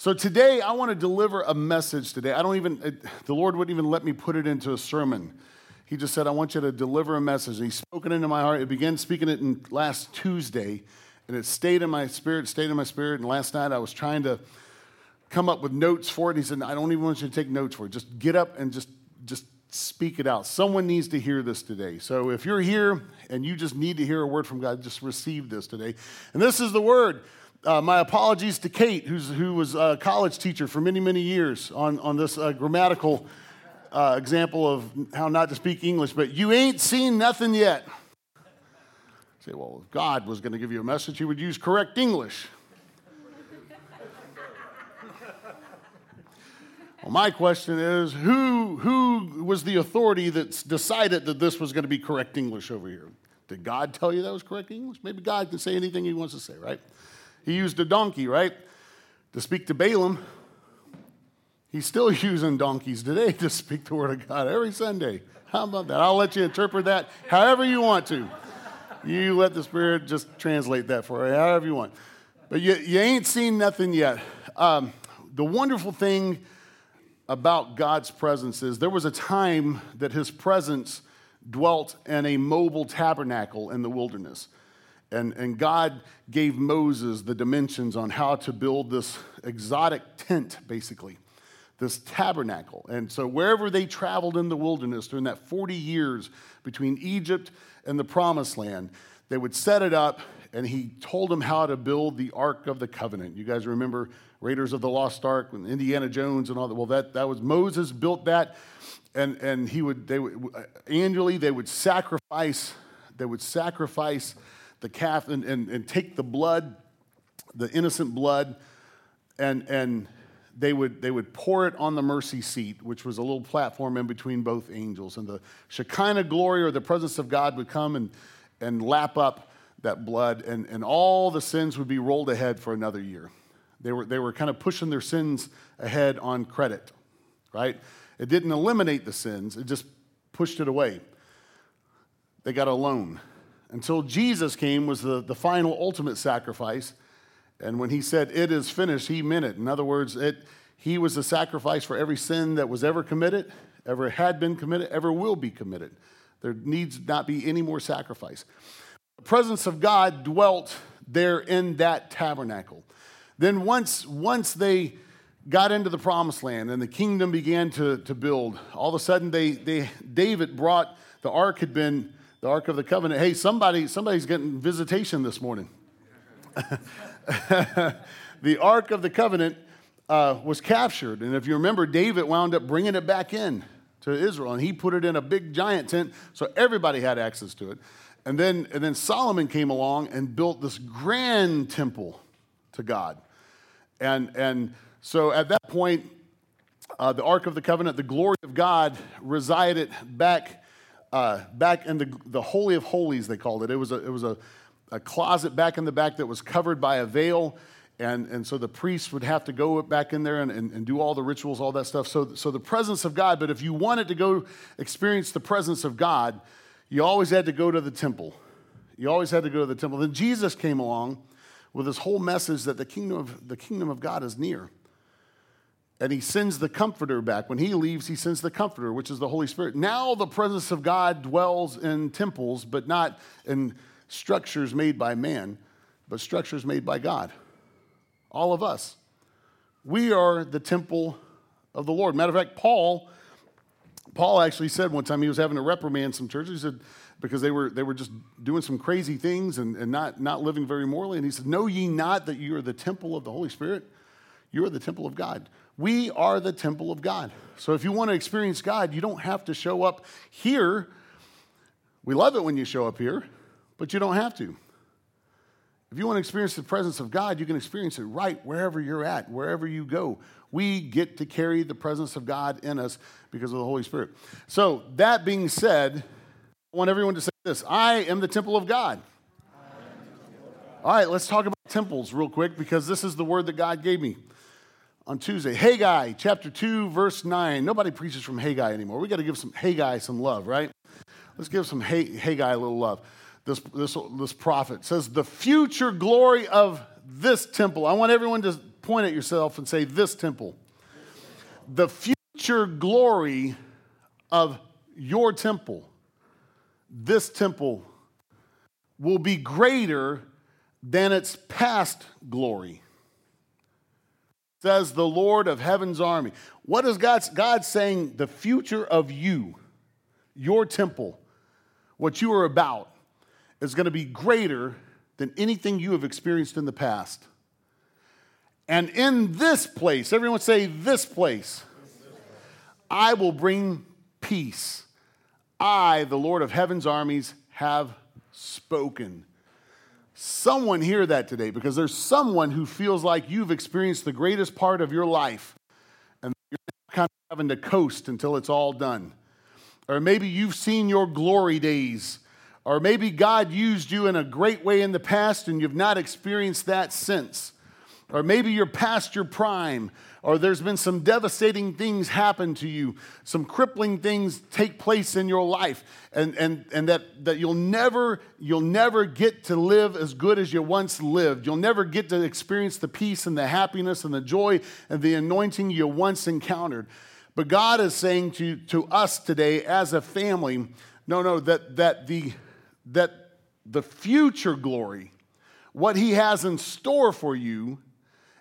So today, I want to deliver a message today. I don't even, it, the Lord wouldn't even let me put it into a sermon. He just said, I want you to deliver a message. And He's spoken into my heart. He began speaking it in last Tuesday, and it stayed in my spirit, stayed in my spirit. And last night, I was trying to come up with notes for it. He said, I don't even want you to take notes for it. Just get up and just, just speak it out. Someone needs to hear this today. So if you're here and you just need to hear a word from God, just receive this today. And this is the word. Uh, my apologies to Kate, who's, who was a college teacher for many, many years on, on this uh, grammatical uh, example of how not to speak English, but you ain't seen nothing yet. Say, well, if God was going to give you a message, he would use correct English. well, my question is who, who was the authority that decided that this was going to be correct English over here? Did God tell you that was correct English? Maybe God can say anything he wants to say, right? He used a donkey, right? To speak to Balaam. He's still using donkeys today to speak the word of God every Sunday. How about that? I'll let you interpret that however you want to. You let the Spirit just translate that for you, however you want. But you, you ain't seen nothing yet. Um, the wonderful thing about God's presence is there was a time that His presence dwelt in a mobile tabernacle in the wilderness. And, and God gave Moses the dimensions on how to build this exotic tent, basically, this tabernacle. And so, wherever they traveled in the wilderness during that 40 years between Egypt and the promised land, they would set it up, and he told them how to build the Ark of the Covenant. You guys remember Raiders of the Lost Ark and Indiana Jones and all that? Well, that, that was Moses built that, and, and he would, they would, annually, they would sacrifice, they would sacrifice the calf and, and, and take the blood, the innocent blood, and, and they, would, they would pour it on the mercy seat, which was a little platform in between both angels. And the Shekinah glory or the presence of God would come and, and lap up that blood, and, and all the sins would be rolled ahead for another year. They were, they were kind of pushing their sins ahead on credit, right? It didn't eliminate the sins, it just pushed it away. They got a loan until Jesus came was the, the final ultimate sacrifice. And when he said, It is finished, he meant it. In other words, it, he was the sacrifice for every sin that was ever committed, ever had been committed, ever will be committed. There needs not be any more sacrifice. The presence of God dwelt there in that tabernacle. Then, once, once they got into the promised land and the kingdom began to, to build, all of a sudden, they, they, David brought the ark had been the Ark of the Covenant. Hey, somebody, somebody's getting visitation this morning. the Ark of the Covenant uh, was captured. And if you remember, David wound up bringing it back in to Israel, and he put it in a big giant tent so everybody had access to it. And then, and then Solomon came along and built this grand temple to God. And, and so at that point, uh, the Ark of the Covenant, the glory of God, resided back uh, back in the, the Holy of Holies, they called it. It was, a, it was a, a closet back in the back that was covered by a veil. And, and so the priests would have to go back in there and, and, and, do all the rituals, all that stuff. So, so the presence of God, but if you wanted to go experience the presence of God, you always had to go to the temple. You always had to go to the temple. Then Jesus came along with this whole message that the kingdom of, the kingdom of God is near and he sends the comforter back. When he leaves, he sends the comforter, which is the Holy Spirit. Now the presence of God dwells in temples, but not in structures made by man, but structures made by God. All of us. We are the temple of the Lord. Matter of fact, Paul, Paul actually said one time he was having to reprimand some churches. He said, because they were, they were just doing some crazy things and, and not, not living very morally. And he said, Know ye not that you are the temple of the Holy Spirit? You are the temple of God. We are the temple of God. So if you want to experience God, you don't have to show up here. We love it when you show up here, but you don't have to. If you want to experience the presence of God, you can experience it right wherever you're at, wherever you go. We get to carry the presence of God in us because of the Holy Spirit. So, that being said, I want everyone to say this I am the temple of God. All right, let's talk about temples real quick because this is the word that God gave me on Tuesday. Haggai, chapter 2, verse 9. Nobody preaches from Haggai anymore. We got to give some Haggai some love, right? Let's give some Haggai a little love. This, this, this prophet says, The future glory of this temple. I want everyone to point at yourself and say, This temple. The future glory of your temple, this temple, will be greater than its past glory. Says the Lord of heaven's army. What is God, God saying? The future of you, your temple, what you are about, is going to be greater than anything you have experienced in the past. And in this place, everyone say, this place, I will bring peace. I, the Lord of heaven's armies, have spoken. Someone hear that today because there's someone who feels like you've experienced the greatest part of your life and you're kind of having to coast until it's all done. Or maybe you've seen your glory days or maybe God used you in a great way in the past and you've not experienced that since. Or maybe you're past your prime, or there's been some devastating things happen to you, some crippling things take place in your life, and, and, and that, that you'll never, you'll never get to live as good as you once lived. You'll never get to experience the peace and the happiness and the joy and the anointing you once encountered. But God is saying to, to us today as a family, no, no, that, that the that the future glory, what he has in store for you,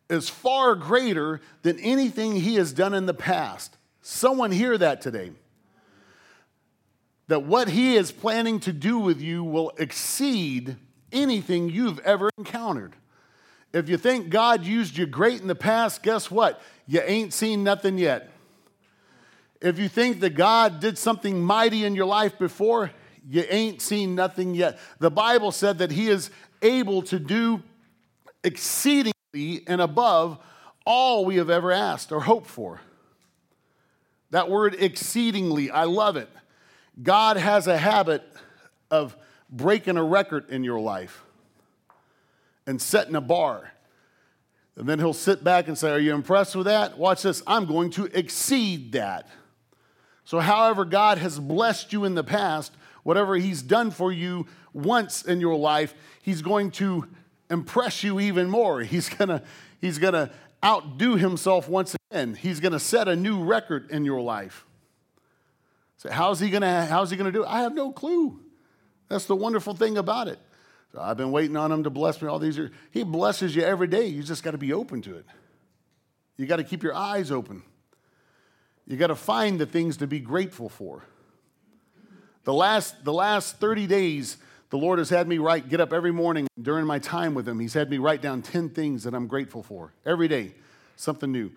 is far greater than anything he has done in the past. Someone hear that today. That what he is planning to do with you will exceed anything you've ever encountered. If you think God used you great in the past, guess what? You ain't seen nothing yet. If you think that God did something mighty in your life before, you ain't seen nothing yet. The Bible said that He is able to do exceedingly and above all we have ever asked or hoped for. That word exceedingly, I love it. God has a habit of breaking a record in your life and setting a bar. And then he'll sit back and say, Are you impressed with that? Watch this. I'm going to exceed that. So, however, God has blessed you in the past, whatever He's done for you once in your life, He's going to impress you even more. He's gonna, he's gonna outdo Himself once again. He's gonna set a new record in your life. So how's he gonna, how's he gonna do it? I have no clue. That's the wonderful thing about it. So I've been waiting on him to bless me all these years. He blesses you every day. You just got to be open to it. You got to keep your eyes open. You got to find the things to be grateful for. The last, the last 30 days, the Lord has had me write, get up every morning during my time with Him. He's had me write down 10 things that I'm grateful for. Every day, something new.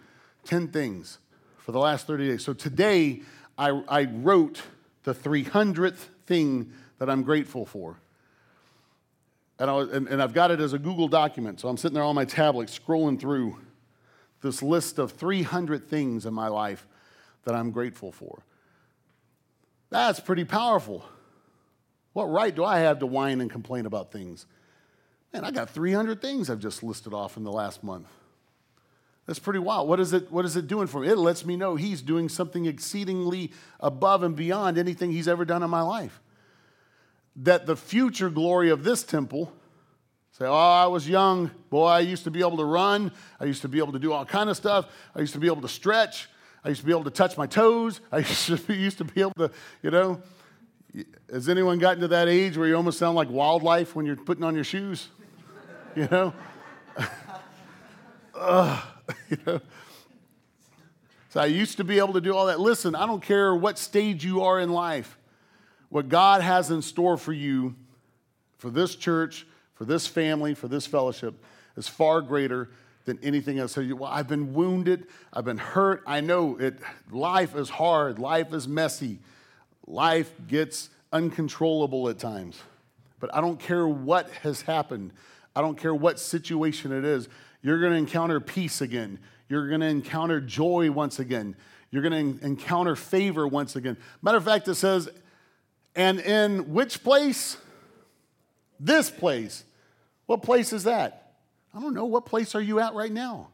10 things for the last 30 days. So today, I, I wrote the 300th thing that I'm grateful for. And, I, and, and I've got it as a Google document. So I'm sitting there on my tablet scrolling through this list of 300 things in my life that I'm grateful for. That's pretty powerful. What right do I have to whine and complain about things? Man, I got 300 things I've just listed off in the last month. That's pretty wild. What is it, what is it doing for me? It lets me know he's doing something exceedingly above and beyond anything he's ever done in my life. That the future glory of this temple, say, oh, I was young. Boy, I used to be able to run. I used to be able to do all kind of stuff. I used to be able to stretch. I used to be able to touch my toes. I used to be, used to be able to, you know. Has anyone gotten to that age where you almost sound like wildlife when you're putting on your shoes? You know? you know? So I used to be able to do all that. Listen, I don't care what stage you are in life. What God has in store for you, for this church, for this family, for this fellowship, is far greater than anything else. So you, well, I've been wounded, I've been hurt. I know it. Life is hard, life is messy, life gets uncontrollable at times. But I don't care what has happened. I don't care what situation it is. You're going to encounter peace again. You're going to encounter joy once again. You're going to encounter favor once again. Matter of fact, it says, and in which place? This place. What place is that? I don't know. What place are you at right now?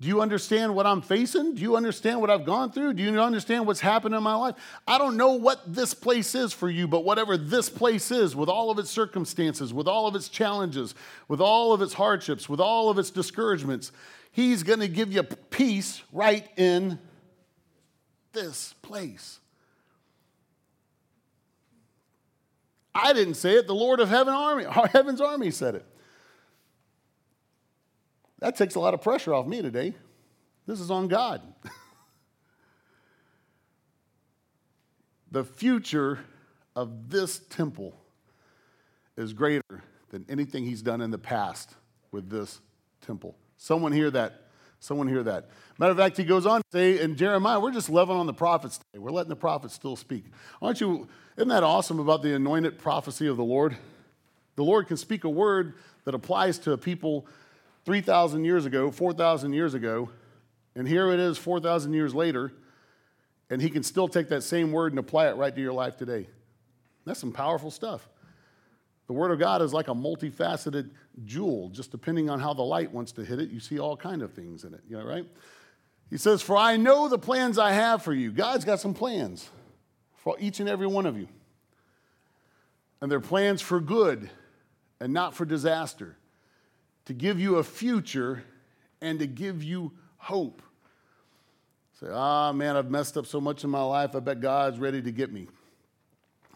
Do you understand what I'm facing? Do you understand what I've gone through? Do you understand what's happened in my life? I don't know what this place is for you, but whatever this place is, with all of its circumstances, with all of its challenges, with all of its hardships, with all of its discouragements, He's going to give you peace right in this place. I didn't say it, the Lord of heaven army, heaven's army said it. That takes a lot of pressure off me today. This is on God. the future of this temple is greater than anything he's done in the past with this temple. Someone hear that. Someone hear that. Matter of fact, he goes on to say in Jeremiah, we're just loving on the prophets today. We're letting the prophets still speak. Aren't you, isn't that awesome about the anointed prophecy of the Lord? The Lord can speak a word that applies to a people 3,000 years ago, 4,000 years ago, and here it is 4,000 years later, and he can still take that same word and apply it right to your life today. That's some powerful stuff. The Word of God is like a multifaceted jewel, just depending on how the light wants to hit it, you see all kind of things in it, you know, right? He says, For I know the plans I have for you. God's got some plans for each and every one of you. And they're plans for good and not for disaster, to give you a future and to give you hope. Say, ah, oh, man, I've messed up so much in my life. I bet God's ready to get me.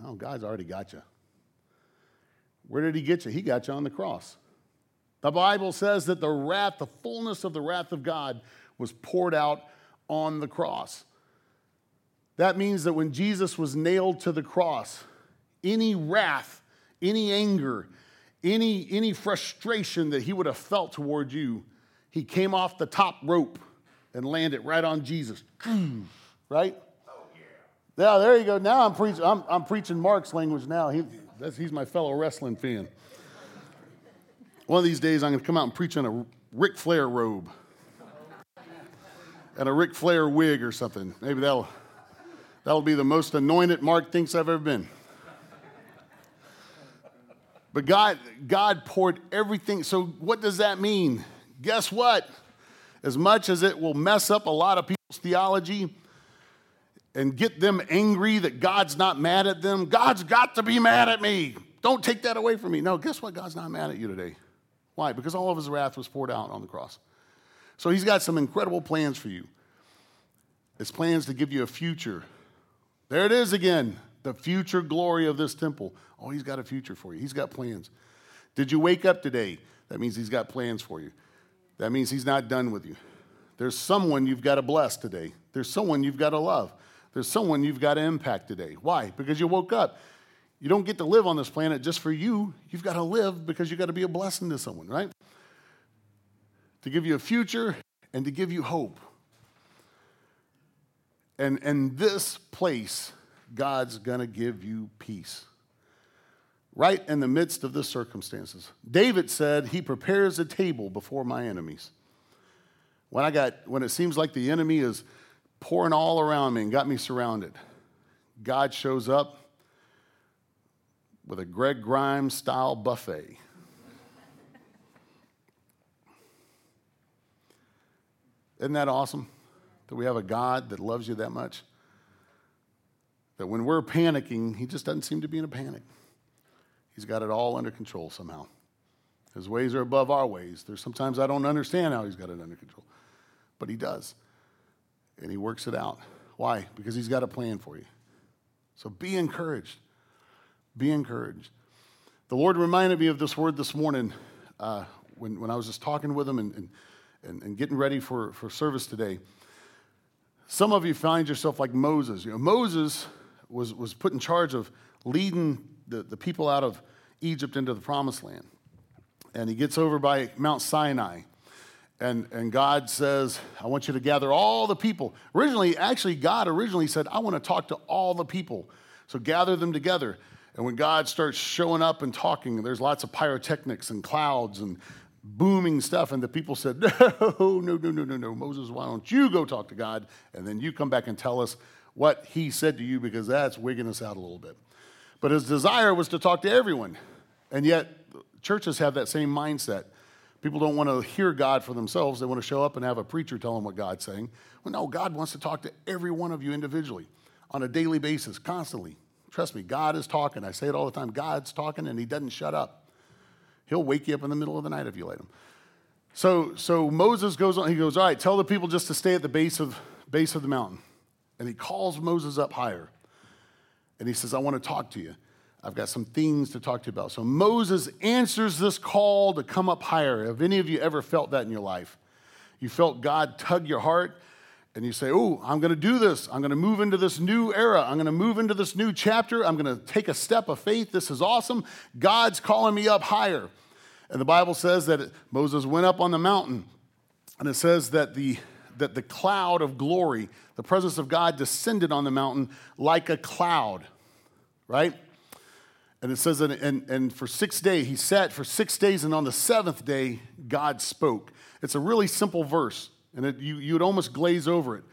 Oh, God's already got you. Where did He get you? He got you on the cross. The Bible says that the wrath, the fullness of the wrath of God, was poured out on the cross. That means that when Jesus was nailed to the cross, any wrath, any anger, any, any frustration that he would have felt toward you, he came off the top rope and landed right on Jesus. right? Oh, yeah. Yeah, there you go. Now I'm preaching, I'm, I'm preaching Mark's language now. He, he's my fellow wrestling fan. One of these days, I'm going to come out and preach in a Ric Flair robe and a Ric Flair wig or something. Maybe that'll, that'll be the most anointed Mark thinks I've ever been. But God, God poured everything. So, what does that mean? Guess what? As much as it will mess up a lot of people's theology and get them angry that God's not mad at them, God's got to be mad at me. Don't take that away from me. No, guess what? God's not mad at you today. Why? Because all of his wrath was poured out on the cross. So he's got some incredible plans for you. His plans to give you a future. There it is again, the future glory of this temple. Oh, he's got a future for you. He's got plans. Did you wake up today? That means he's got plans for you. That means he's not done with you. There's someone you've got to bless today. There's someone you've got to love. There's someone you've got to impact today. Why? Because you woke up. You don't get to live on this planet just for you. You've got to live because you've got to be a blessing to someone, right? To give you a future and to give you hope. And, and this place, God's going to give you peace. Right in the midst of the circumstances. David said, He prepares a table before my enemies. When I got, when it seems like the enemy is pouring all around me and got me surrounded, God shows up with a Greg Grimes style buffet. Isn't that awesome? That we have a God that loves you that much? That when we're panicking, He just doesn't seem to be in a panic. He's got it all under control somehow. His ways are above our ways. There's sometimes I don't understand how He's got it under control, but He does. And He works it out. Why? Because He's got a plan for you. So be encouraged. Be encouraged. The Lord reminded me of this word this morning uh, when, when I was just talking with Him and, and, and getting ready for, for service today. Some of you find yourself like Moses. You know, Moses was, was put in charge of leading the, the people out of Egypt into the promised land. And he gets over by Mount Sinai. And, and God says, I want you to gather all the people. Originally, actually, God originally said, I want to talk to all the people. So gather them together. And when God starts showing up and talking, there's lots of pyrotechnics and clouds and booming stuff. And the people said, No, no, no, no, no, no. Moses, why don't you go talk to God? And then you come back and tell us what he said to you because that's wigging us out a little bit. But his desire was to talk to everyone. And yet, churches have that same mindset. People don't want to hear God for themselves. They want to show up and have a preacher tell them what God's saying. Well, no, God wants to talk to every one of you individually on a daily basis, constantly. Trust me, God is talking. I say it all the time God's talking and He doesn't shut up. He'll wake you up in the middle of the night if you let Him. So, so Moses goes on, he goes, All right, tell the people just to stay at the base of, base of the mountain. And he calls Moses up higher. And he says, I want to talk to you. I've got some things to talk to you about. So Moses answers this call to come up higher. Have any of you ever felt that in your life? You felt God tug your heart and you say, Oh, I'm going to do this. I'm going to move into this new era. I'm going to move into this new chapter. I'm going to take a step of faith. This is awesome. God's calling me up higher. And the Bible says that Moses went up on the mountain, and it says that the, that the cloud of glory, the presence of God, descended on the mountain like a cloud, right? And it says that, and, and for six days, he sat for six days, and on the seventh day, God spoke. It's a really simple verse, and it, you, you would almost glaze over it.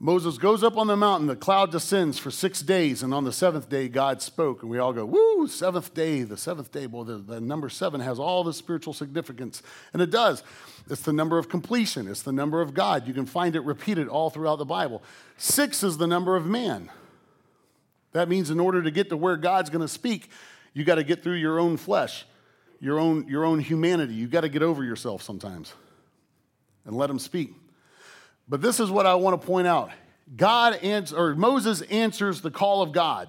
Moses goes up on the mountain, the cloud descends for six days, and on the seventh day, God spoke. And we all go, Woo, seventh day, the seventh day. Well, the, the number seven has all the spiritual significance, and it does. It's the number of completion, it's the number of God. You can find it repeated all throughout the Bible. Six is the number of man. That means in order to get to where God's going to speak, you got to get through your own flesh, your own, your own humanity. You got to get over yourself sometimes and let Him speak. But this is what I want to point out. God answers, or Moses answers the call of God,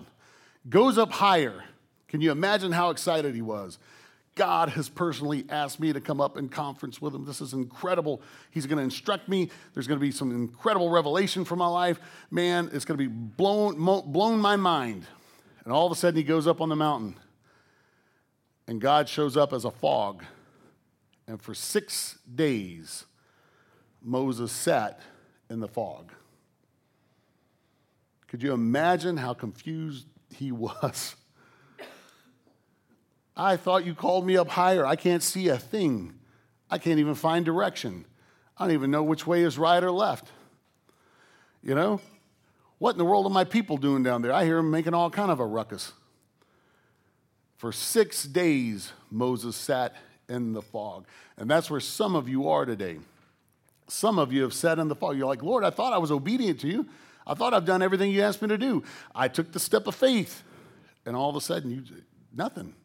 goes up higher. Can you imagine how excited he was? God has personally asked me to come up in conference with him. This is incredible. He's going to instruct me. There's going to be some incredible revelation for my life. Man, it's going to be blown, blown my mind. And all of a sudden, he goes up on the mountain, and God shows up as a fog. And for six days, Moses sat in the fog. Could you imagine how confused he was? I thought you called me up higher. I can't see a thing. I can't even find direction. I don't even know which way is right or left. You know? What in the world are my people doing down there? I hear them making all kind of a ruckus. For six days, Moses sat in the fog. And that's where some of you are today. Some of you have said in the fog. You're like, Lord, I thought I was obedient to you. I thought I've done everything you asked me to do. I took the step of faith. And all of a sudden, you nothing.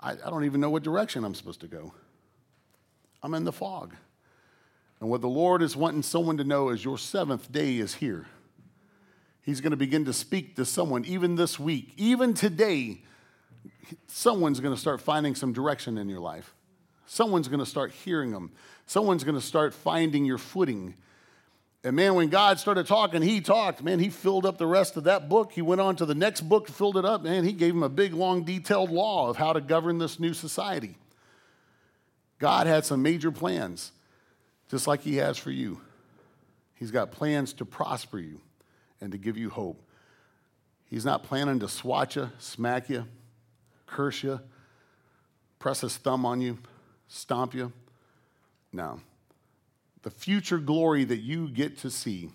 I, I don't even know what direction I'm supposed to go. I'm in the fog. And what the Lord is wanting someone to know is your seventh day is here. He's going to begin to speak to someone even this week, even today. Someone's going to start finding some direction in your life. Someone's going to start hearing them. Someone's going to start finding your footing. And man, when God started talking, he talked. Man, he filled up the rest of that book. He went on to the next book, filled it up. Man, he gave him a big, long, detailed law of how to govern this new society. God had some major plans, just like he has for you. He's got plans to prosper you and to give you hope. He's not planning to swat you, smack you, curse you, press his thumb on you, stomp you. No. The future glory that you get to see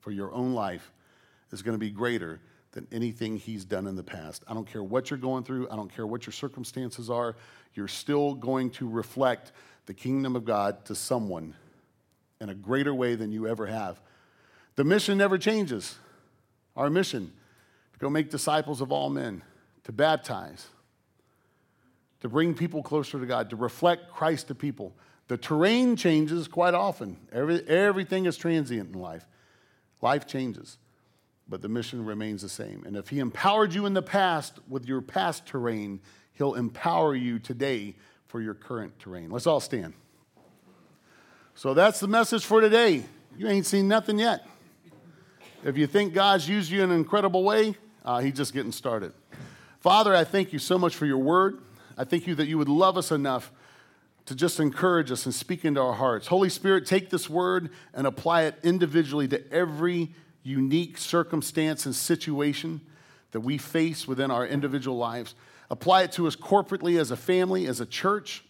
for your own life is going to be greater than anything he's done in the past. I don't care what you're going through, I don't care what your circumstances are, you're still going to reflect the kingdom of God to someone in a greater way than you ever have. The mission never changes. Our mission to go make disciples of all men, to baptize, to bring people closer to God, to reflect Christ to people. The terrain changes quite often. Every, everything is transient in life. Life changes, but the mission remains the same. And if He empowered you in the past with your past terrain, He'll empower you today for your current terrain. Let's all stand. So that's the message for today. You ain't seen nothing yet. If you think God's used you in an incredible way, uh, He's just getting started. Father, I thank you so much for your word. I thank you that you would love us enough to just encourage us and speak into our hearts. Holy Spirit, take this word and apply it individually to every unique circumstance and situation that we face within our individual lives. Apply it to us corporately as a family, as a church.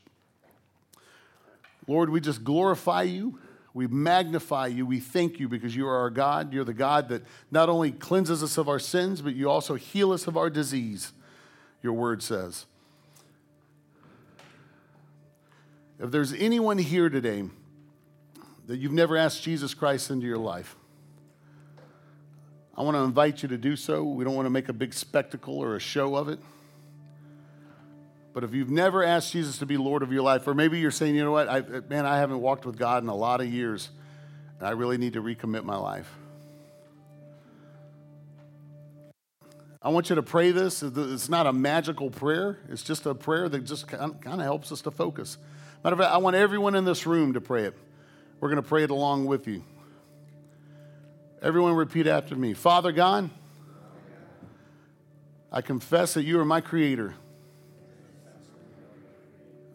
Lord, we just glorify you. We magnify you. We thank you because you are our God. You're the God that not only cleanses us of our sins, but you also heal us of our disease, your word says. If there's anyone here today that you've never asked Jesus Christ into your life, I want to invite you to do so. We don't want to make a big spectacle or a show of it. But if you've never asked Jesus to be Lord of your life, or maybe you're saying, you know what, I, man, I haven't walked with God in a lot of years, and I really need to recommit my life. I want you to pray this. It's not a magical prayer, it's just a prayer that just kind of helps us to focus. Matter of fact, I want everyone in this room to pray it. We're going to pray it along with you. Everyone repeat after me Father God, I confess that you are my creator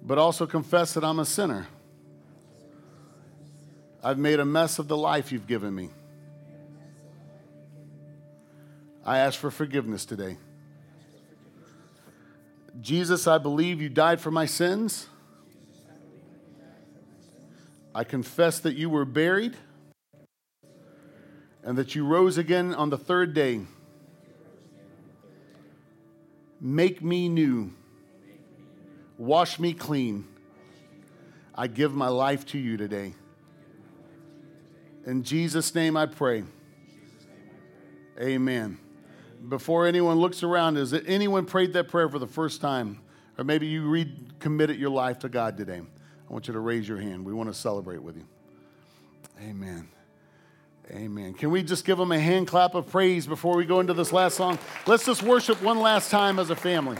but also confess that I'm a sinner. I've made a mess of the life you've given me. I ask for forgiveness today. Jesus, I believe you died for my sins. I confess that you were buried and that you rose again on the third day. Make me new. Wash me clean. I give my life to you today. In Jesus' name I pray. Amen. Before anyone looks around, has anyone prayed that prayer for the first time? Or maybe you recommitted your life to God today. I want you to raise your hand. We want to celebrate with you. Amen. Amen. Can we just give them a hand clap of praise before we go into this last song? Let's just worship one last time as a family.